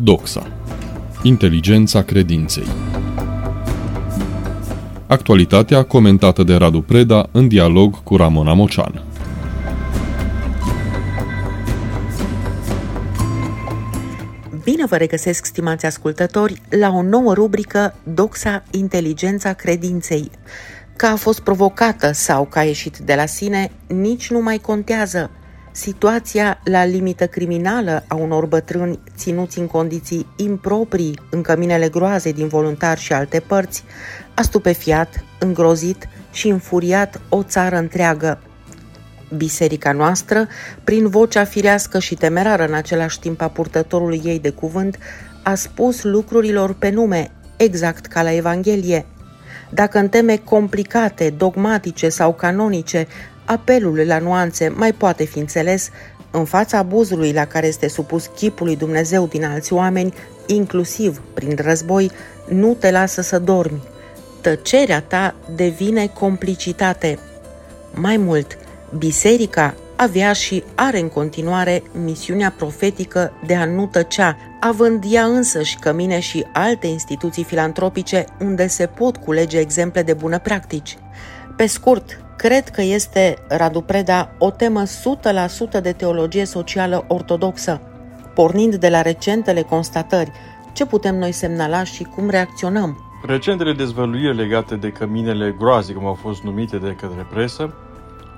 Doxa Inteligența credinței Actualitatea comentată de Radu Preda în dialog cu Ramona Mocean. Bine vă regăsesc, stimați ascultători, la o nouă rubrică Doxa Inteligența Credinței. Că a fost provocată sau că a ieșit de la sine, nici nu mai contează. Situația la limită criminală a unor bătrâni ținuți în condiții improprii în căminele groaze din voluntari și alte părți a stupefiat, îngrozit și înfuriat o țară întreagă. Biserica noastră, prin vocea firească și temerară în același timp a purtătorului ei de cuvânt, a spus lucrurilor pe nume, exact ca la Evanghelie. Dacă în teme complicate, dogmatice sau canonice apelul la nuanțe mai poate fi înțeles, în fața abuzului la care este supus chipul lui Dumnezeu din alți oameni, inclusiv prin război, nu te lasă să dormi. Tăcerea ta devine complicitate. Mai mult, biserica avea și are în continuare misiunea profetică de a nu tăcea, având ea însă și cămine și alte instituții filantropice unde se pot culege exemple de bună practici. Pe scurt, Cred că este, Radu Preda, o temă 100% de teologie socială ortodoxă. Pornind de la recentele constatări, ce putem noi semnala și cum reacționăm? Recentele dezvăluiri legate de căminele groazii, cum au fost numite de către presă,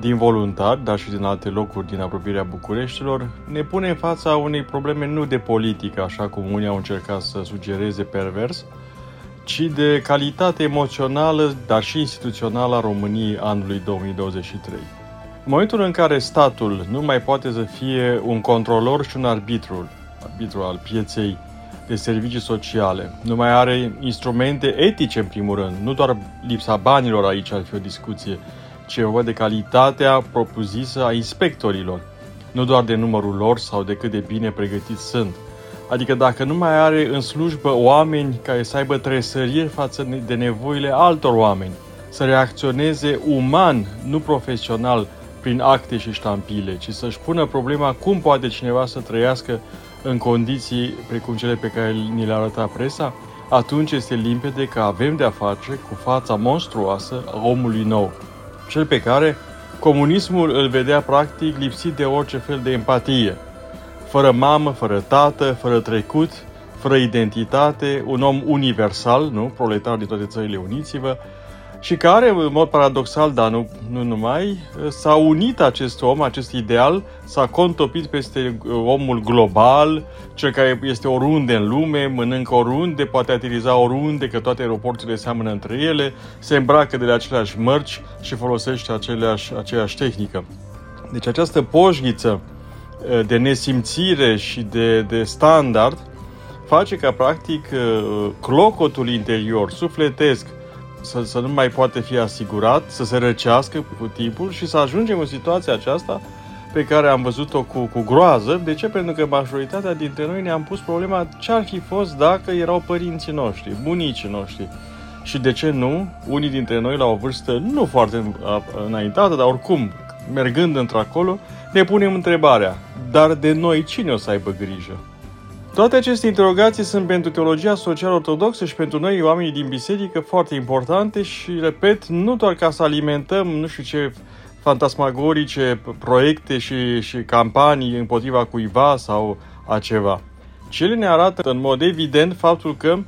din voluntari, dar și din alte locuri din apropierea Bucureștilor, ne pune în fața unei probleme nu de politică, așa cum unii au încercat să sugereze pervers, ci de calitate emoțională, dar și instituțională a României anului 2023. În momentul în care statul nu mai poate să fie un controlor și un arbitru, arbitru al pieței de servicii sociale, nu mai are instrumente etice în primul rând, nu doar lipsa banilor aici ar fi o discuție, ci vorba de calitatea propusă a inspectorilor, nu doar de numărul lor sau de cât de bine pregătiți sunt – Adică dacă nu mai are în slujbă oameni care să aibă tresăriri față de nevoile altor oameni, să reacționeze uman, nu profesional, prin acte și ștampile, ci să-și pună problema cum poate cineva să trăiască în condiții precum cele pe care ni le arăta presa, atunci este limpede că avem de-a face cu fața monstruoasă a omului nou, cel pe care comunismul îl vedea practic lipsit de orice fel de empatie, fără mamă, fără tată, fără trecut, fără identitate, un om universal, nu? proletar din toate țările, uniți-vă, și care, în mod paradoxal, dar nu, nu numai, s-a unit acest om, acest ideal, s-a contopit peste omul global, cel care este oriunde în lume, mănâncă oriunde, poate atiriza oriunde, că toate aeroporturile seamănă între ele, se îmbracă de la aceleași mărci și folosește aceleași, aceeași tehnică. Deci această poșghiță Eh, de nesimțire și de, de standard face ca, practic, eh, clocotul interior, sufletesc, să, să nu mai poate fi asigurat, să se răcească cu timpul și să ajungem în situația aceasta pe care am văzut-o cu, cu groază. De ce? Pentru că majoritatea dintre noi ne-am pus problema ce ar fi fost dacă erau părinții noștri, bunicii noștri. Și de ce nu? Unii dintre noi la o vârstă nu foarte înaintată, dar oricum, mergând într-acolo, ne punem întrebarea, dar de noi cine o să aibă grijă? Toate aceste interrogații sunt pentru teologia social ortodoxă și pentru noi, oamenii din biserică, foarte importante și, repet, nu doar ca să alimentăm nu știu ce fantasmagorice proiecte și, și campanii împotriva cuiva sau a ceva. Cele ne arată în mod evident faptul că,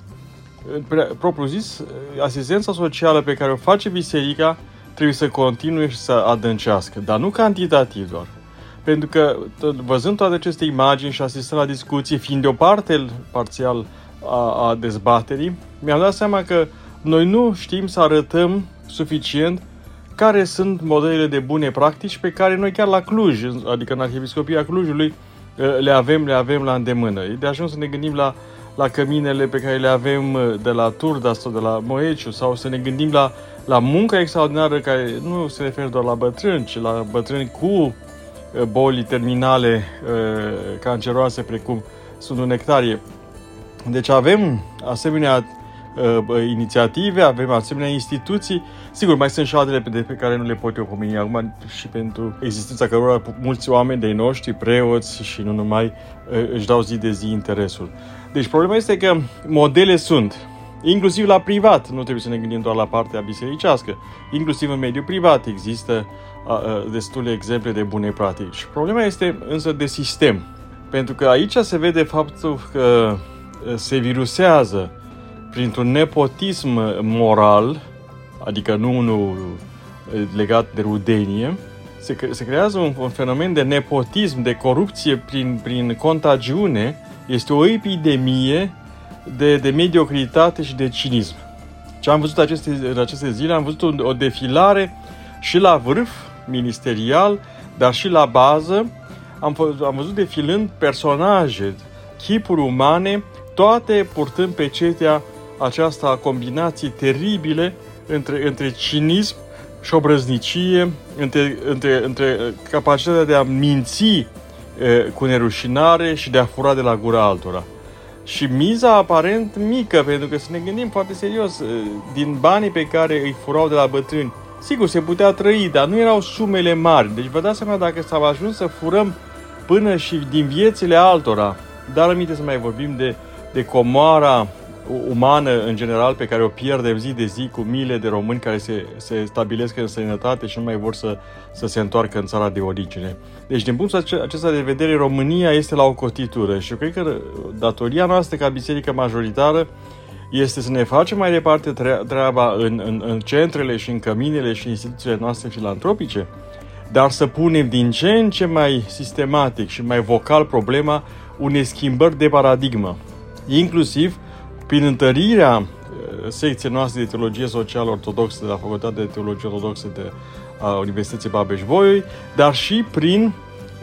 propriu zis, asistența socială pe care o face biserica trebuie să continue și să adâncească, dar nu cantitativ doar. Pentru că, văzând toate aceste imagini și asistând la discuții, fiind de o parte parțial a, a dezbaterii, mi-am dat seama că noi nu știm să arătăm suficient care sunt modelele de bune practici pe care noi chiar la Cluj, adică în Arhiepiscopia Clujului, ă, le avem, le avem la îndemână. E de ajuns să ne gândim la, la căminele pe care le avem ă, de la Turda sau de la Moeciu sau să ne gândim la, la munca extraordinară care nu se referă doar la bătrâni, ci la bătrâni cu boli terminale canceroase precum sunt nectarie. Deci avem asemenea uh, inițiative, avem asemenea instituții. Sigur, mai sunt și altele pe, pe care nu le pot eu pomeni acum și pentru existența cărora mulți oameni de noștri, preoți și nu numai, uh, își dau zi de zi interesul. Deci problema este că modele sunt, inclusiv la privat, nu trebuie să ne gândim doar la partea bisericească, inclusiv în mediul privat există destule exemple de bune practici. Problema este însă de sistem, pentru că aici se vede faptul că se virusează printr-un nepotism moral, adică nu unul legat de rudenie, se, se creează un, un fenomen de nepotism, de corupție prin, prin contagiune, este o epidemie de, de mediocritate și de cinism. Ce am văzut aceste, în aceste zile, am văzut o, o defilare și la vârf ministerial, dar și la bază. Am, am văzut defilând personaje, chipuri umane, toate purtând pe cetea aceasta combinații teribile între, între cinism și obrăznicie, între, între, între capacitatea de a minți e, cu nerușinare și de a fura de la gura altora. Și miza aparent mică, pentru că să ne gândim foarte serios, din banii pe care îi furau de la bătrâni, sigur, se putea trăi, dar nu erau sumele mari. Deci vă dați seama dacă s-a ajuns să furăm până și din viețile altora, dar aminte să mai vorbim de, de comoara umană în general pe care o pierdem zi de zi cu miile de români care se, se stabilesc în sănătate și nu mai vor să, să se întoarcă în țara de origine. Deci, din punctul acesta de vedere, România este la o cotitură și eu cred că datoria noastră ca biserică majoritară este să ne facem mai departe treaba în, în, în centrele și în căminele și instituțiile noastre filantropice, dar să punem din ce în ce mai sistematic și mai vocal problema unei schimbări de paradigmă, inclusiv prin întărirea uh, secției noastre de teologie socială ortodoxă de la Facultatea de Teologie Ortodoxă de a Universității Babeș-Bolyai, dar și prin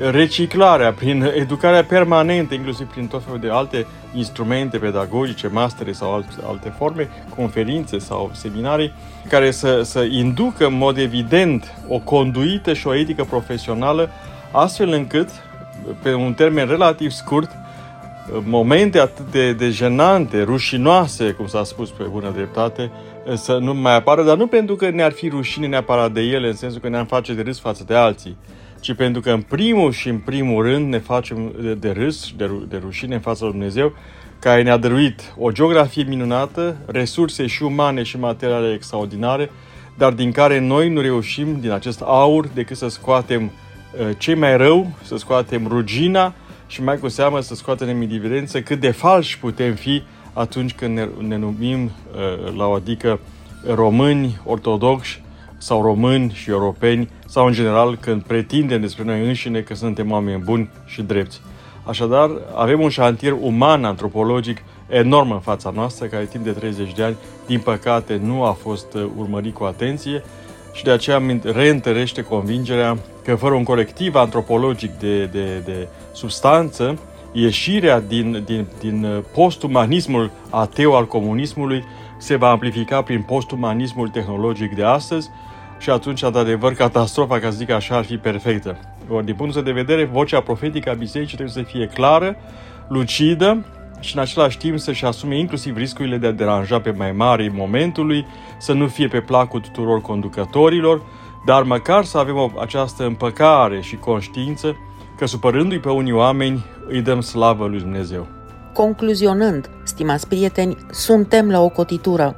reciclarea, prin educarea permanentă, inclusiv prin tot felul de alte instrumente pedagogice, mastere sau alte, alte forme, conferințe sau seminarii, care să, să inducă în mod evident o conduită și o etică profesională, astfel încât, pe un termen relativ scurt, momente atât de, de jenante, rușinoase, cum s-a spus pe bună dreptate, să nu mai apară, dar nu pentru că ne-ar fi rușine neapărat de ele, în sensul că ne-am face de râs față de alții, ci pentru că în primul și în primul rând ne facem de, de râs, de, de rușine în fața lui Dumnezeu, care ne-a dăruit o geografie minunată, resurse și umane și materiale extraordinare, dar din care noi nu reușim, din acest aur, decât să scoatem uh, cei mai rău, să scoatem rugina și mai cu seamă să scoatem în evidență cât de falși putem fi atunci când ne, ne numim uh, la o adică români ortodoxi sau români și europeni sau în general când pretindem despre noi înșine că suntem oameni buni și drepți. Așadar, avem un șantier uman, antropologic, enorm în fața noastră, care timp de 30 de ani, din păcate, nu a fost uh, urmărit cu atenție și de aceea reîntărește convingerea că fără un colectiv antropologic de, de, de substanță, ieșirea din, din, din uh, postumanismul ateu al comunismului se va amplifica prin postumanismul tehnologic de astăzi și atunci, într-adevăr, catastrofa, ca să zic așa, ar fi perfectă. Or, din punctul de vedere, vocea profetică a bisericii trebuie să fie clară, lucidă și în același timp să-și asume inclusiv riscurile de a deranja pe mai mari momentului, să nu fie pe placul tuturor conducătorilor, dar măcar să avem o, această împăcare și conștiință că supărându-i pe unii oameni îi dăm slavă lui Dumnezeu. Concluzionând, stimați prieteni, suntem la o cotitură.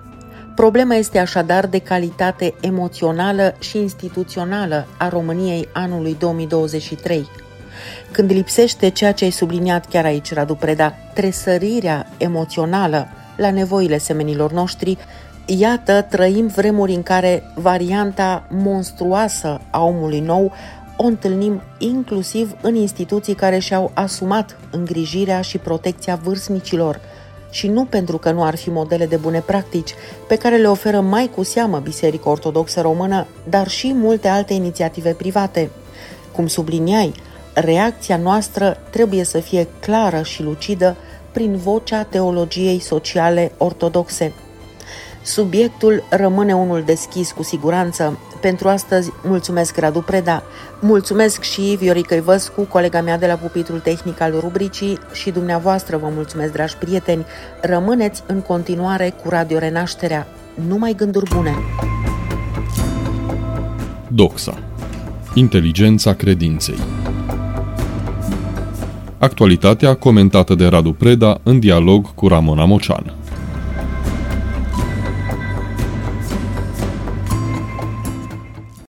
Problema este așadar de calitate emoțională și instituțională a României anului 2023. Când lipsește ceea ce ai subliniat chiar aici, Radu Preda, tresărirea emoțională la nevoile semenilor noștri, iată, trăim vremuri în care varianta monstruoasă a omului nou o întâlnim inclusiv în instituții care și-au asumat îngrijirea și protecția vârstnicilor – și nu pentru că nu ar fi modele de bune practici pe care le oferă mai cu seamă Biserica Ortodoxă Română, dar și multe alte inițiative private. Cum subliniai, reacția noastră trebuie să fie clară și lucidă prin vocea teologiei sociale ortodoxe. Subiectul rămâne unul deschis cu siguranță. Pentru astăzi mulțumesc Radu Preda, mulțumesc și Viorica Ivăscu, colega mea de la pupitrul tehnic al rubricii și dumneavoastră vă mulțumesc, dragi prieteni. Rămâneți în continuare cu Radio Renașterea. Numai gânduri bune! Doxa. Inteligența credinței. Actualitatea comentată de Radu Preda în dialog cu Ramona Mocean.